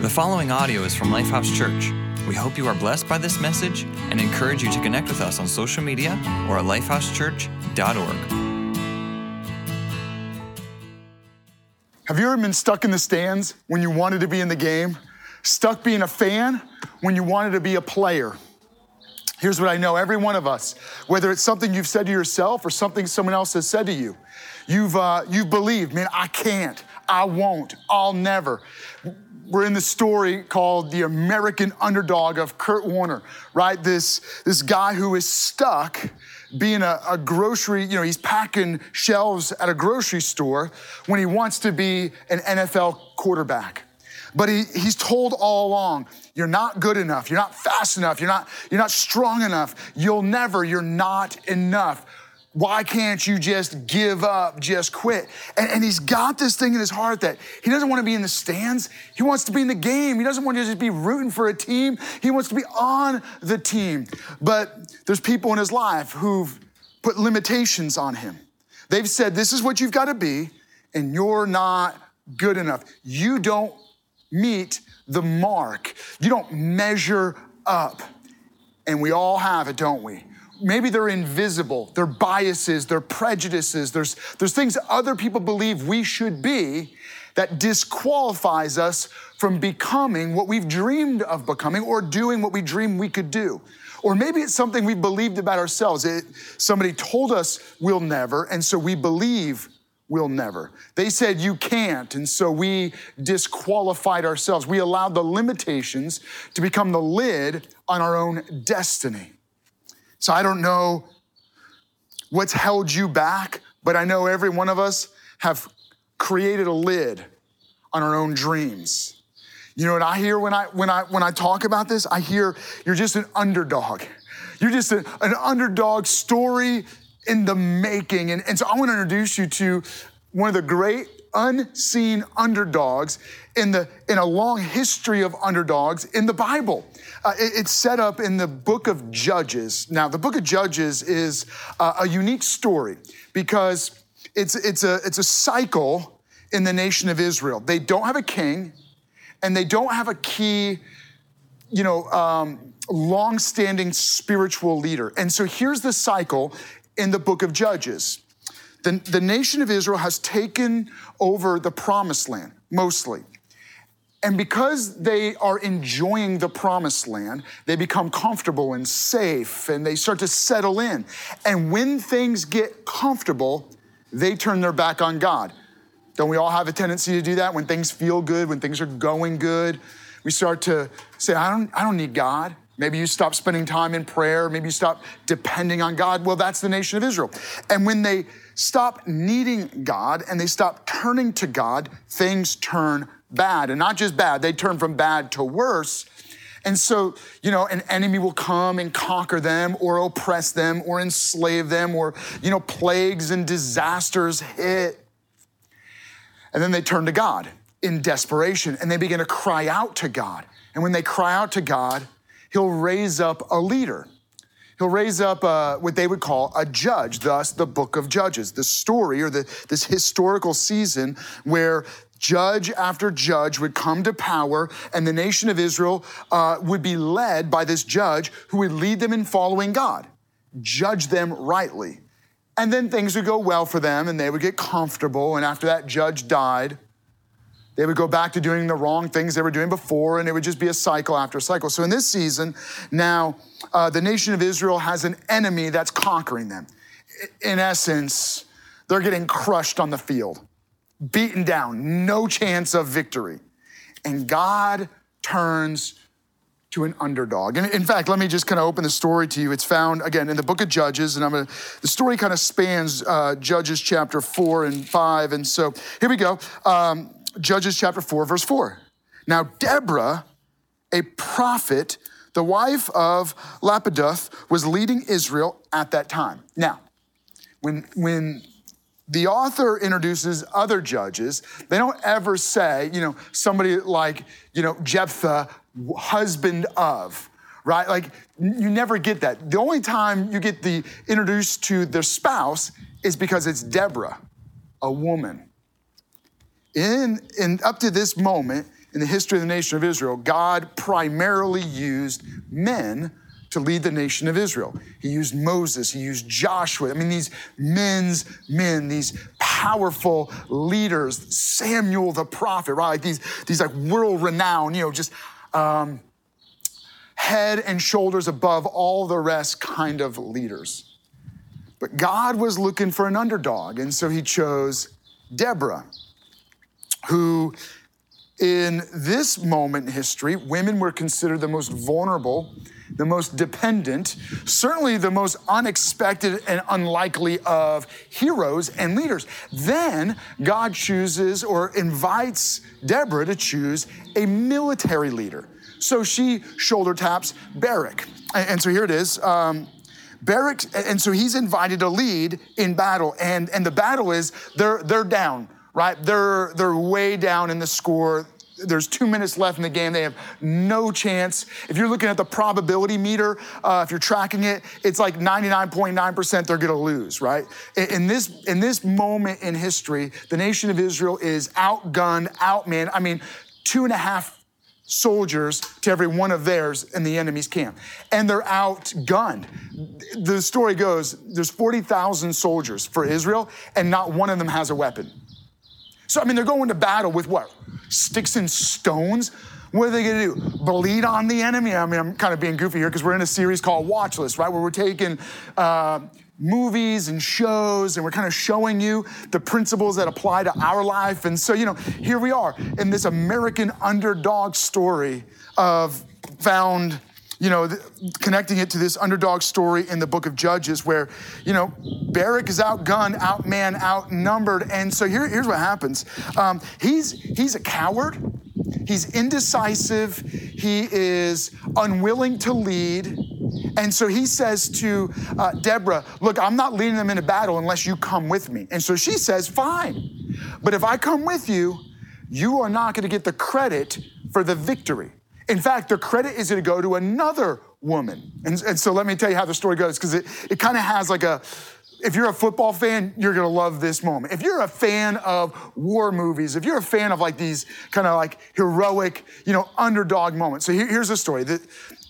The following audio is from Lifehouse Church. We hope you are blessed by this message and encourage you to connect with us on social media or at lifehousechurch.org. Have you ever been stuck in the stands when you wanted to be in the game? Stuck being a fan when you wanted to be a player? Here's what I know every one of us, whether it's something you've said to yourself or something someone else has said to you, you've, uh, you've believed, man, I can't, I won't, I'll never we're in the story called The American Underdog of Kurt Warner, right? This, this guy who is stuck being a, a, grocery, you know, he's packing shelves at a grocery store when he wants to be an NFL quarterback. But he, he's told all along, you're not good enough, you're not fast enough, you're not, you're not strong enough, you'll never, you're not enough. Why can't you just give up, just quit? And, and, he's got this thing in his heart that he doesn't want to be in the stands. He wants to be in the game. He doesn't want to just be rooting for a team. He wants to be on the team. But there's people in his life who've put limitations on him. They've said, This is what you've got to be, and you're not good enough. You don't meet the mark, you don't measure up. And we all have it, don't we? Maybe they're invisible, they're biases, they're prejudices, there's, there's things other people believe we should be that disqualifies us from becoming what we've dreamed of becoming or doing what we dreamed we could do. Or maybe it's something we believed about ourselves. It, somebody told us we'll never, and so we believe we'll never. They said you can't, and so we disqualified ourselves. We allowed the limitations to become the lid on our own destiny. So I don't know what's held you back, but I know every one of us have created a lid on our own dreams. You know what I hear when I when I when I talk about this? I hear you're just an underdog. You're just a, an underdog story in the making. And, and so I want to introduce you to one of the great unseen underdogs in, the, in a long history of underdogs in the Bible. Uh, it, it's set up in the book of Judges. Now, the book of Judges is uh, a unique story because it's, it's, a, it's a cycle in the nation of Israel. They don't have a king and they don't have a key, you know, um, long-standing spiritual leader. And so here's the cycle in the book of Judges. The, the nation of Israel has taken over the promised land, mostly. And because they are enjoying the promised land, they become comfortable and safe and they start to settle in. And when things get comfortable, they turn their back on God. Don't we all have a tendency to do that when things feel good, when things are going good? We start to say, I don't, I don't need God. Maybe you stop spending time in prayer. Maybe you stop depending on God. Well, that's the nation of Israel. And when they stop needing God and they stop turning to God, things turn bad. And not just bad, they turn from bad to worse. And so, you know, an enemy will come and conquer them or oppress them or enslave them or, you know, plagues and disasters hit. And then they turn to God in desperation and they begin to cry out to God. And when they cry out to God, he'll raise up a leader. He'll raise up a, what they would call a judge, thus the book of Judges, the story or the, this historical season where judge after judge would come to power, and the nation of Israel uh, would be led by this judge who would lead them in following God, judge them rightly. And then things would go well for them, and they would get comfortable. And after that judge died, they would go back to doing the wrong things they were doing before, and it would just be a cycle after cycle. So in this season, now uh, the nation of Israel has an enemy that's conquering them. In essence, they're getting crushed on the field, beaten down, no chance of victory. And God turns to an underdog. And in fact, let me just kind of open the story to you. It's found again in the book of Judges, and I'm gonna, the story kind of spans uh, Judges chapter four and five. And so here we go. Um, Judges chapter 4, verse 4. Now, Deborah, a prophet, the wife of Lapidoth, was leading Israel at that time. Now, when, when the author introduces other judges, they don't ever say, you know, somebody like, you know, Jephthah, husband of, right? Like, you never get that. The only time you get the introduced to their spouse is because it's Deborah, a woman in, in up to this moment, in the history of the nation of Israel, God primarily used men to lead the nation of Israel. He used Moses, he used Joshua. I mean, these men's men, these powerful leaders, Samuel the prophet, right? Like these, these like world renowned, you know, just um, head and shoulders above all the rest kind of leaders. But God was looking for an underdog, and so he chose Deborah, who in this moment in history, women were considered the most vulnerable, the most dependent, certainly the most unexpected and unlikely of heroes and leaders. Then God chooses or invites Deborah to choose a military leader. So she shoulder taps Barak. And, so here it is. Um, Barak, and so he's invited to lead in battle. And, and the battle is they're, they're down, right? They're, they're way down in the score. There's two minutes left in the game. They have no chance. If you're looking at the probability meter, uh, if you're tracking it, it's like 99.9% they're going to lose, right? In this, in this moment in history, the nation of Israel is outgunned, outmanned. I mean, two and a half soldiers to every one of theirs in the enemy's camp. And they're outgunned. The story goes there's 40,000 soldiers for Israel, and not one of them has a weapon. So, I mean, they're going to battle with what? Sticks and stones? What are they going to do? Bleed on the enemy? I mean, I'm kind of being goofy here because we're in a series called Watch List, right? Where we're taking uh, movies and shows, and we're kind of showing you the principles that apply to our life. And so, you know, here we are in this American underdog story of found, you know, connecting it to this underdog story in the book of Judges where, you know, Barak is outgunned, outman, outnumbered. And so here, here's what happens. Um, he's, he's a coward. He's indecisive. He is unwilling to lead. And so he says to uh, Deborah, Look, I'm not leading them into battle unless you come with me. And so she says, Fine. But if I come with you, you are not going to get the credit for the victory. In fact, the credit is going to go to another woman. And, and so let me tell you how the story goes, because it, it kind of has like a, if you're a football fan, you're gonna love this moment. If you're a fan of war movies, if you're a fan of like these kind of like heroic, you know, underdog moments. So here, here's the story. The,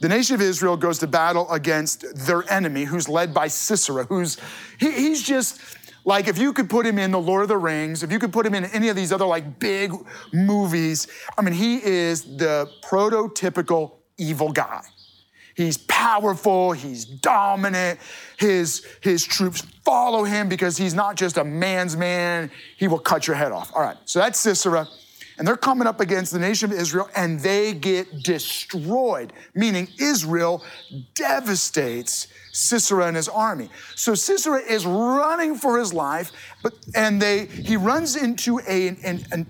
the nation of Israel goes to battle against their enemy, who's led by Sisera, who's, he, he's just, like if you could put him in the Lord of the Rings, if you could put him in any of these other like big movies, I mean, he is the prototypical evil guy. He's powerful, he's dominant. His, his troops follow him because he's not just a man's man, he will cut your head off. All right, so that's Sisera. And they're coming up against the nation of Israel and they get destroyed, meaning Israel devastates Sisera and his army. So Sisera is running for his life, but and they he runs into a, an, an,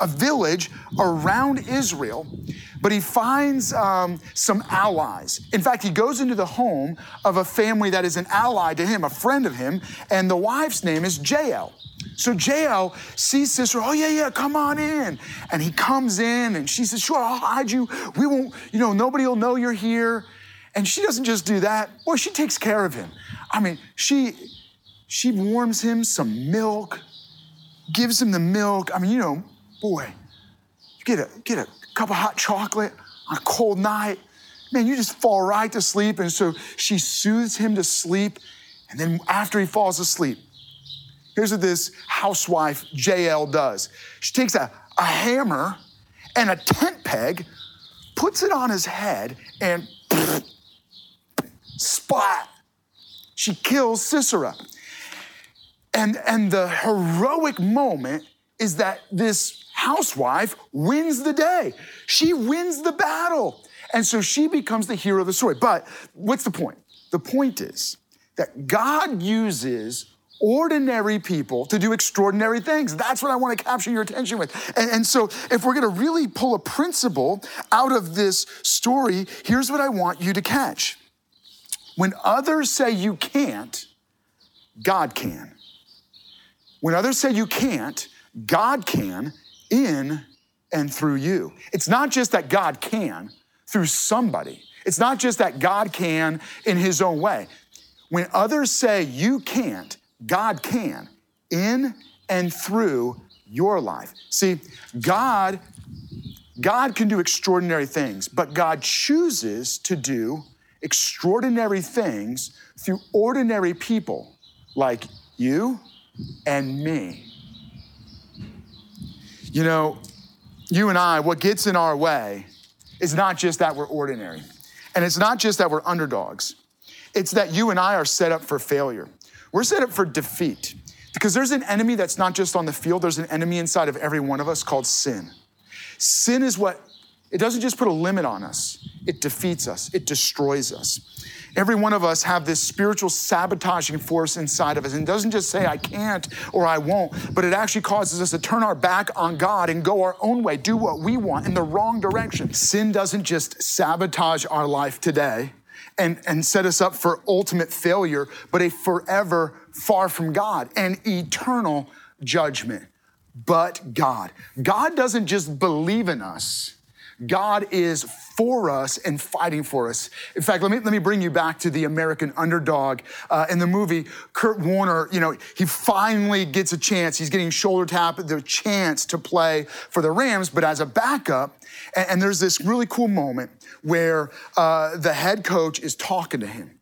a village around Israel, but he finds um, some allies. In fact, he goes into the home of a family that is an ally to him, a friend of him, and the wife's name is Jael. So Jael sees Sisera, oh yeah, yeah, come on in. And he comes in and she says, sure, I'll hide you. We won't, you know, nobody will know you're here. And she doesn't just do that, boy, she takes care of him. I mean, she she warms him some milk, gives him the milk. I mean, you know, boy, you get a get a cup of hot chocolate on a cold night. Man, you just fall right to sleep. And so she soothes him to sleep. And then after he falls asleep, here's what this housewife, Jael, does. She takes a, a hammer and a tent peg, puts it on his head, and splat. She kills Sisera. And, and the heroic moment is that this housewife wins the day. She wins the battle. And so she becomes the hero of the story. But what's the point? The point is that God uses ordinary people to do extraordinary things. That's what I want to capture your attention with. And, and so, if we're going to really pull a principle out of this story, here's what I want you to catch. When others say you can't, God can. When others say you can't, God can in and through you. It's not just that God can through somebody, it's not just that God can in His own way. When others say you can't, God can in and through your life. See, God God can do extraordinary things, but God chooses to do extraordinary things through ordinary people like you and me. You know, you and I, what gets in our way is not just that we're ordinary, and it's not just that we're underdogs, it's that you and I are set up for failure. We're set up for defeat because there's an enemy that's not just on the field, there's an enemy inside of every one of us called sin. Sin is what, it doesn't just put a limit on us, it defeats us, it destroys us. Every one of us have this spiritual sabotaging force inside of us. And doesn't just say, I can't or I won't, but it actually causes us to turn our back on God and go our own way, do what we want in the wrong direction. Sin doesn't just sabotage our life today and, and set us up for ultimate failure, but a forever far from God and eternal judgment. But God. God doesn't just believe in us. God is for us and fighting for us. In fact, let me, let me bring you back to the American underdog. Uh, in the movie, Kurt Warner, you know, he finally gets a chance. He's getting shoulder tap, the chance to play for the Rams, but as a backup. And, and there's this really cool moment where uh, the head coach is talking to him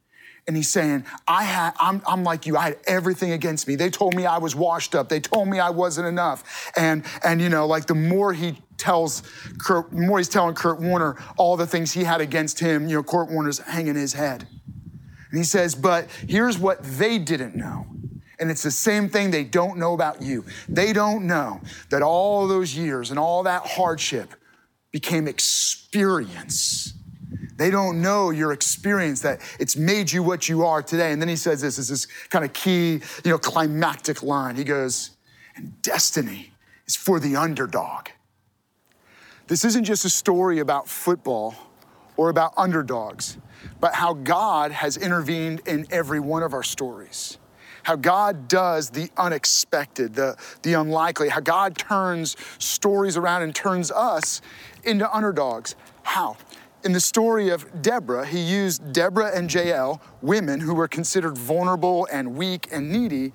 and he's saying, I had, I'm, I'm like you. I had everything against me. They told me I was washed up. They told me I wasn't enough. And, and you know, like the more he tells Kurt, the more he's telling Kurt Warner all the things he had against him, you know, Kurt Warner's hanging his head. And he says, but here's what they didn't know. And it's the same thing they don't know about you. They don't know that all those years and all that hardship became experience they don't know your experience that it's made you what you are today. And then he says this is this kind of key, you know, climactic line. He goes, and destiny is for the underdog. This isn't just a story about football or about underdogs, but how God has intervened in every one of our stories. How God does the unexpected, the, the unlikely, how God turns stories around and turns us into underdogs. How? In the story of Deborah, he used Deborah and Jael, women who were considered vulnerable and weak and needy,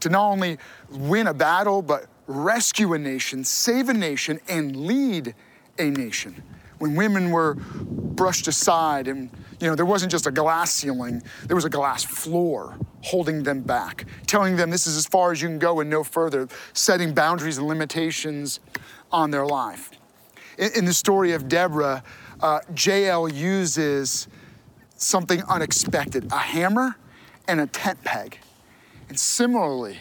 to not only win a battle, but rescue a nation, save a nation, and lead a nation. When women were brushed aside and you know, there wasn't just a glass ceiling, there was a glass floor holding them back, telling them this is as far as you can go and no further, setting boundaries and limitations on their life. In, in the story of Deborah, uh, Jael uses something unexpected a hammer and a tent peg. And similarly,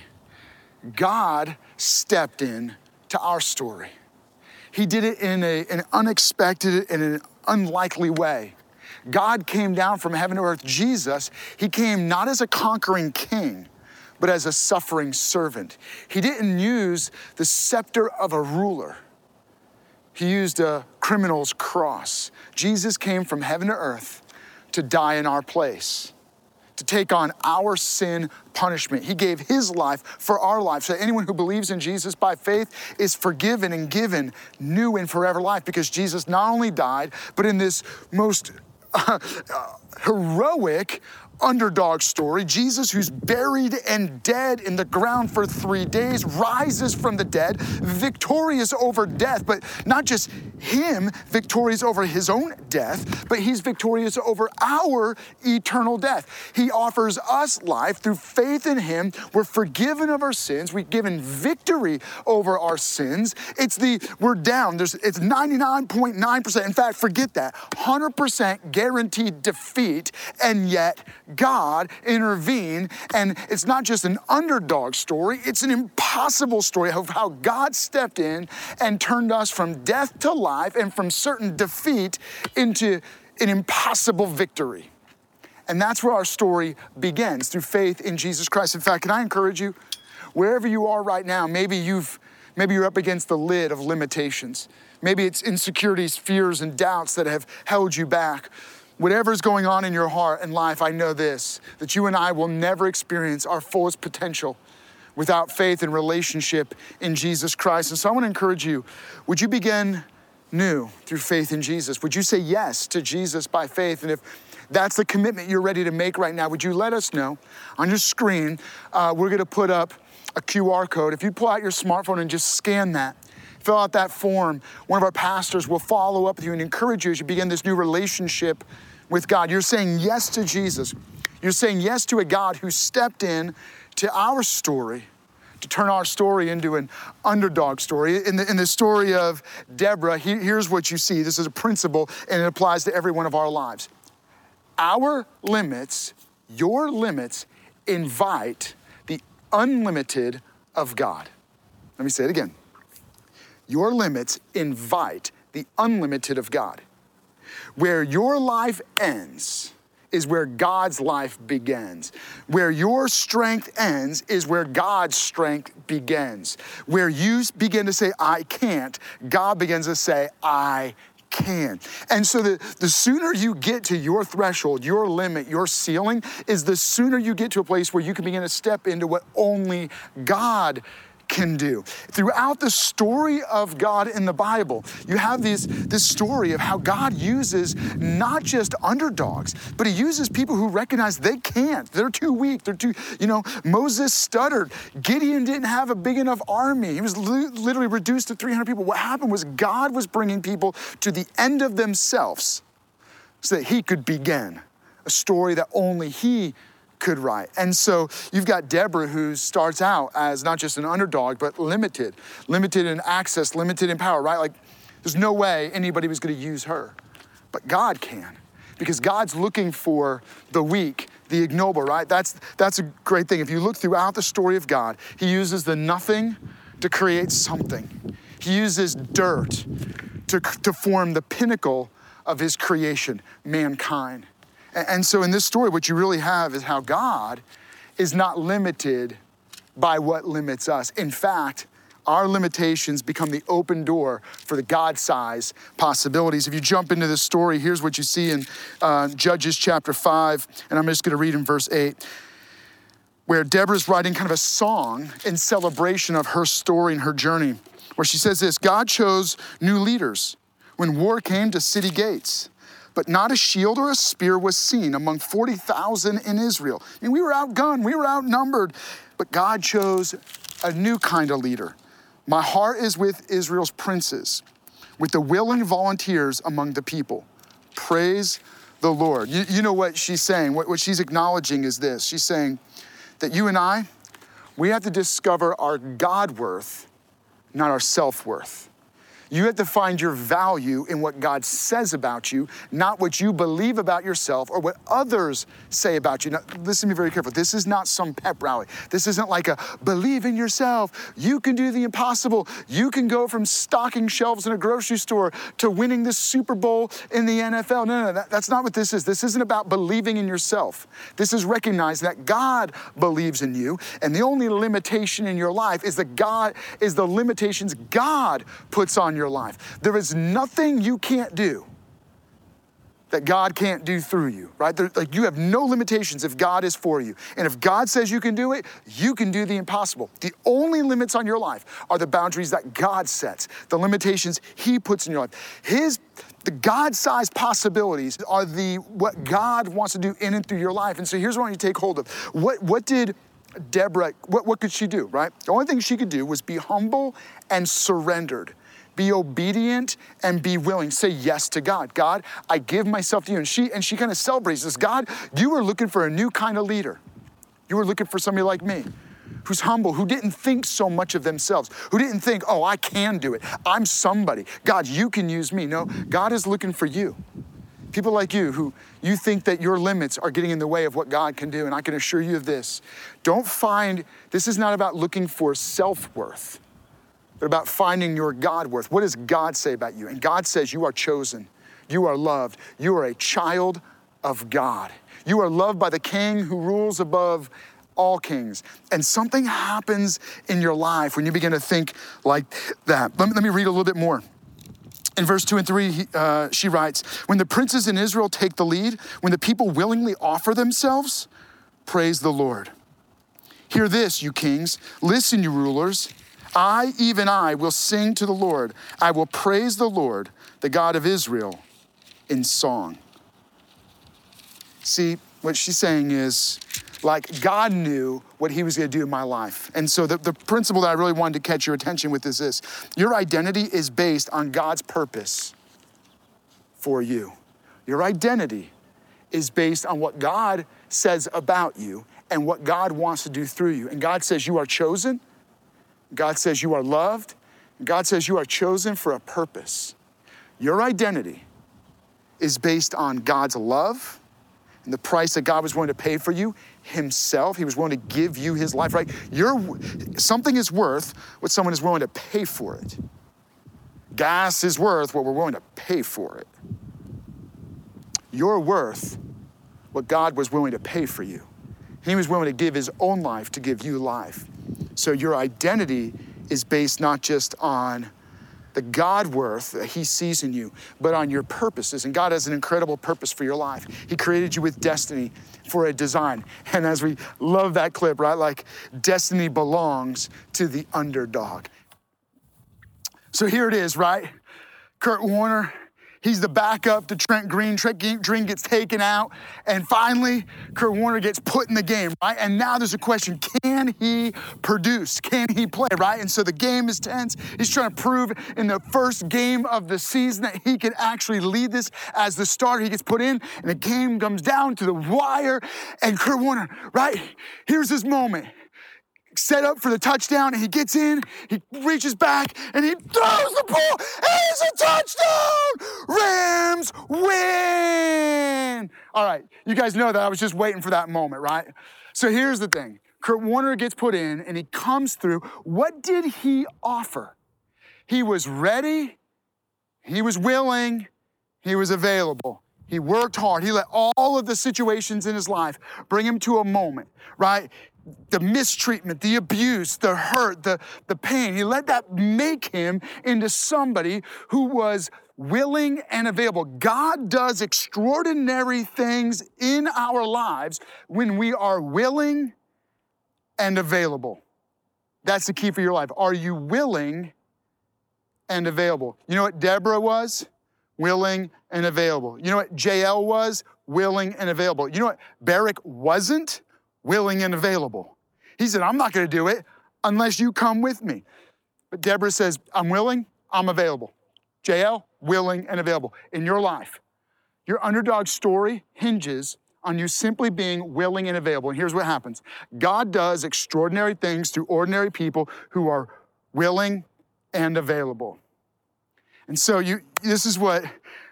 God stepped in to our story. He did it in a, an unexpected and an unlikely way. God came down from heaven to earth. Jesus, he came not as a conquering king, but as a suffering servant. He didn't use the scepter of a ruler. He used a criminal's cross. Jesus came from heaven to earth to die in our place, to take on our sin punishment. He gave his life for our life. So anyone who believes in Jesus by faith is forgiven and given new and forever life because Jesus not only died, but in this most uh, heroic, underdog story. Jesus, who's buried and dead in the ground for three days, rises from the dead, victorious over death, but not just him victorious over his own death, but he's victorious over our eternal death. He offers us life through faith in him. We're forgiven of our sins. We've given victory over our sins. It's the, we're down. There's, it's 99.9%. In fact, forget that. 100% guaranteed defeat, and yet God intervened. And it's not just an underdog story, it's an impossible story of how God stepped in and turned us from death to life and from certain defeat into an impossible victory. And that's where our story begins through faith in Jesus Christ. In fact, can I encourage you, wherever you are right now, maybe you've maybe you're up against the lid of limitations. Maybe it's insecurities, fears, and doubts that have held you back. Whatever's going on in your heart and life, I know this that you and I will never experience our fullest potential without faith and relationship in Jesus Christ. And so I want to encourage you would you begin new through faith in Jesus? Would you say yes to Jesus by faith? And if that's the commitment you're ready to make right now, would you let us know on your screen? Uh, we're going to put up a QR code. If you pull out your smartphone and just scan that, fill out that form. One of our pastors will follow up with you and encourage you as you begin this new relationship with God. You're saying yes to Jesus. You're saying yes to a God who stepped in to our story to turn our story into an underdog story. In the, in the story of Deborah, he, here's what you see. This is a principle, and it applies to every one of our lives. Our limits, your limits, invite the unlimited of God. Let me say it again. Your limits invite the unlimited of God. Where your life ends is where God's life begins. Where your strength ends is where God's strength begins. Where you begin to say, I can't, God begins to say, I can. And so the, the sooner you get to your threshold, your limit, your ceiling, is the sooner you get to a place where you can begin to step into what only God can do. Throughout the story of God in the Bible, you have this, this story of how God uses not just underdogs, but He uses people who recognize they can't. They're too weak. They're too, you know, Moses stuttered. Gideon didn't have a big enough army. He was li- literally reduced to 300 people. What happened was God was bringing people to the end of themselves so that He could begin a story that only He could write. And so you've got Deborah who starts out as not just an underdog, but limited, limited in access, limited in power, right? Like there's no way anybody was going to use her. But God can because God's looking for the weak, the ignoble, right? That's, that's a great thing. If you look throughout the story of God, He uses the nothing to create something, He uses dirt to, to form the pinnacle of His creation, mankind. And so in this story, what you really have is how God is not limited by what limits us. In fact, our limitations become the open door for the God size possibilities. If you jump into this story, here's what you see in uh, Judges chapter 5, and I'm just going to read in verse 8, where Deborah's writing kind of a song in celebration of her story and her journey, where she says this God chose new leaders when war came to city gates but not a shield or a spear was seen among 40,000 in Israel. Mean, we were outgunned, we were outnumbered, but God chose a new kind of leader. My heart is with Israel's princes, with the willing volunteers among the people. Praise the Lord. You, you know what she's saying? What, what she's acknowledging is this she's saying that you and I, we have to discover our God worth, not our self worth. You have to find your value in what God says about you, not what you believe about yourself or what others say about you. Now, listen to me very carefully. This is not some pep rally. This isn't like a believe in yourself. You can do the impossible. You can go from stocking shelves in a grocery store to winning the Super Bowl in the NFL. No, no, no that, that's not what this is. This isn't about believing in yourself. This is recognizing that God believes in you, and the only limitation in your life is that God is the limitations God puts on your your life. There is nothing you can't do that God can't do through you, right? There, like you have no limitations if God is for you. And if God says you can do it, you can do the impossible. The only limits on your life are the boundaries that God sets, the limitations He puts in your life. His the God-sized possibilities are the what God wants to do in and through your life. And so here's what you take hold of. What what did Deborah, what, what could she do, right? The only thing she could do was be humble and surrendered be obedient and be willing. Say yes to God. God, I give myself to you. And she and she kind of celebrates this. God, you were looking for a new kind of leader. You were looking for somebody like me who's humble, who didn't think so much of themselves, who didn't think, oh, I can do it. I'm somebody. God, you can use me. No, God is looking for you. People like you who you think that your limits are getting in the way of what God can do. And I can assure you of this don't find, this is not about looking for self worth but about finding your God worth. What does God say about you? And God says you are chosen, you are loved, you are a child of God. You are loved by the King who rules above all kings. And something happens in your life when you begin to think like that. Let me, let me read a little bit more. In verse 2 and 3, he, uh, she writes When the princes in Israel take the lead, when the people willingly offer themselves, praise the Lord. Hear this, you kings. Listen, you rulers. I, even I, will sing to the Lord. I will praise the Lord, the God of Israel, in song. See, what she's saying is like God knew what he was gonna do in my life. And so the, the principle that I really wanted to catch your attention with is this your identity is based on God's purpose for you. Your identity is based on what God says about you and what God wants to do through you. And God says you are chosen, God says you are loved, God says you are chosen for a purpose. Your identity is based on God's love and the price that God was willing to pay for you himself. He was willing to give you his life, right? You're, something is worth what someone is willing to pay for it. Gas is worth what we're willing to pay for it. You're worth what God was willing to pay for you. He was willing to give his own life to give you life. So your identity is based not just on the God worth that He sees in you, but on your purposes. And God has an incredible purpose for your life. He created you with destiny for a design. And as we love that clip, right? Like destiny belongs to the underdog. So here it is, right? Kurt Warner He's the backup to Trent Green. Trent Green gets taken out. And finally, Kurt Warner gets put in the game, right? And now there's a question can he produce? Can he play, right? And so the game is tense. He's trying to prove in the first game of the season that he can actually lead this as the starter. He gets put in, and the game comes down to the wire. And Kurt Warner, right? Here's his moment set up for the touchdown and he gets in, he reaches back and he throws the ball it's a touchdown! Rams win! All right, you guys know that I was just waiting for that moment, right? So here's the thing. Kurt Warner gets put in and he comes through. What did he offer? He was ready, he was willing, he was available. He worked hard. He let all of the situations in his life bring him to a moment, right? The mistreatment, the abuse, the hurt, the, the pain. He let that make him into somebody who was willing and available. God does extraordinary things in our lives when we are willing and available. That's the key for your life. Are you willing and available? You know what Deborah was? Willing and available. You know what Jael was? Willing and available. You know what Barak wasn't? Willing and available. He said, I'm not going to do it unless you come with me. But Deborah says, I'm willing, I'm available. Jael, willing and available. In your life, your underdog story hinges on you simply being willing and available. And here's what happens God does extraordinary things through ordinary people who are willing and available. And so you this is what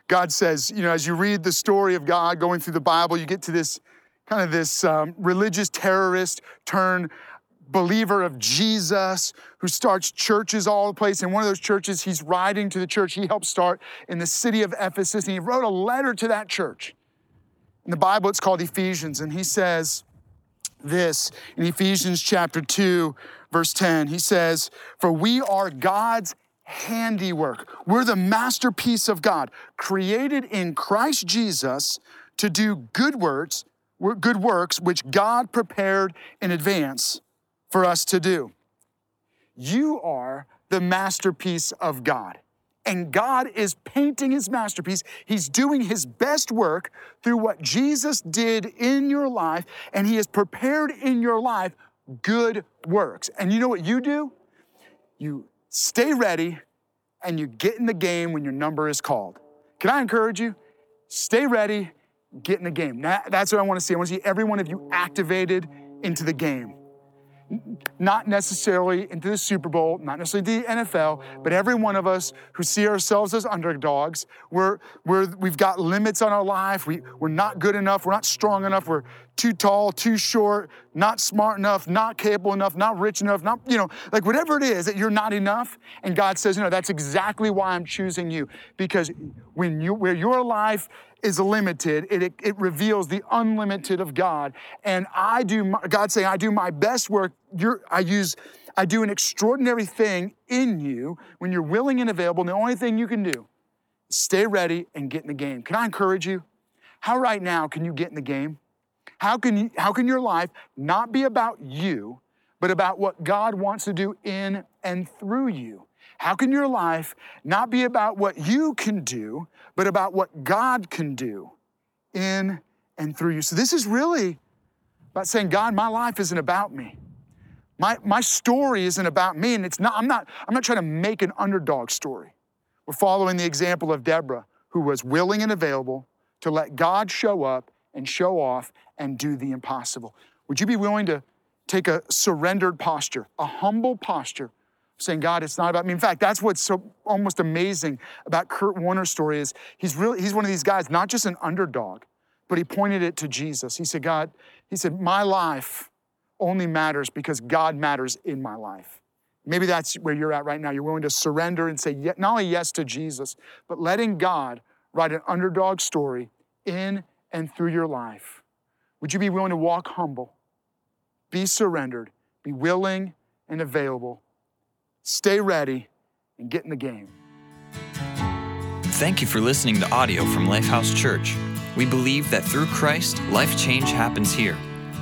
God says, you know, as you read the story of God going through the Bible, you get to this kind of this um, religious terrorist turn believer of Jesus who starts churches all the place. In one of those churches, he's writing to the church he helped start in the city of Ephesus, and he wrote a letter to that church. In the Bible, it's called Ephesians, and he says this in Ephesians chapter 2, verse 10. He says, For we are God's handiwork. We're the masterpiece of God, created in Christ Jesus to do good works good works which God prepared in advance for us to do. You are the masterpiece of God. And God is painting his masterpiece. He's doing his best work through what Jesus did in your life, and he has prepared in your life good works. And you know what you do? You stay ready and you get in the game when your number is called. Can I encourage you? Stay ready get in the game. that's what I want to see. I want to see every one of you activated into the game. Not necessarily into the Super Bowl, not necessarily the NFL, but every one of us who see ourselves as underdogs, we're, we're, we've got limits on our life. We, we're not good enough. We're not strong enough. We're too tall, too short, not smart enough, not capable enough, not rich enough, not, you know, like whatever it is that you're not enough. And God says, you know, that's exactly why I'm choosing you. Because when you, where your life is limited. It, it, it, reveals the unlimited of God. And I do, my, God saying, I do my best work. You're, I use, I do an extraordinary thing in you when you're willing and available. And the only thing you can do is stay ready and get in the game. Can I encourage you? How right now can you get in the game? How can, you, how can your life not be about you, but about what God wants to do in and through you? How can your life not be about what you can do, but about what God can do in and through you? So, this is really about saying, God, my life isn't about me. My, my story isn't about me, and it's not, I'm not, I'm not trying to make an underdog story. We're following the example of Deborah, who was willing and available to let God show up and show off and do the impossible. Would you be willing to take a surrendered posture, a humble posture, saying, God, it's not about me. In fact, that's what's so almost amazing about Kurt Warner's story is he's really he's one of these guys, not just an underdog, but he pointed it to Jesus. He said, God, he said, my life only matters because God matters in my life. Maybe that's where you're at right now. You're willing to surrender and say not only yes to Jesus, but letting God write an underdog story in and through your life. Would you be willing to walk humble, be surrendered, be willing and available, stay ready, and get in the game? Thank you for listening to audio from Lifehouse Church. We believe that through Christ, life change happens here.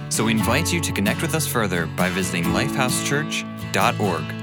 So we invite you to connect with us further by visiting lifehousechurch.org.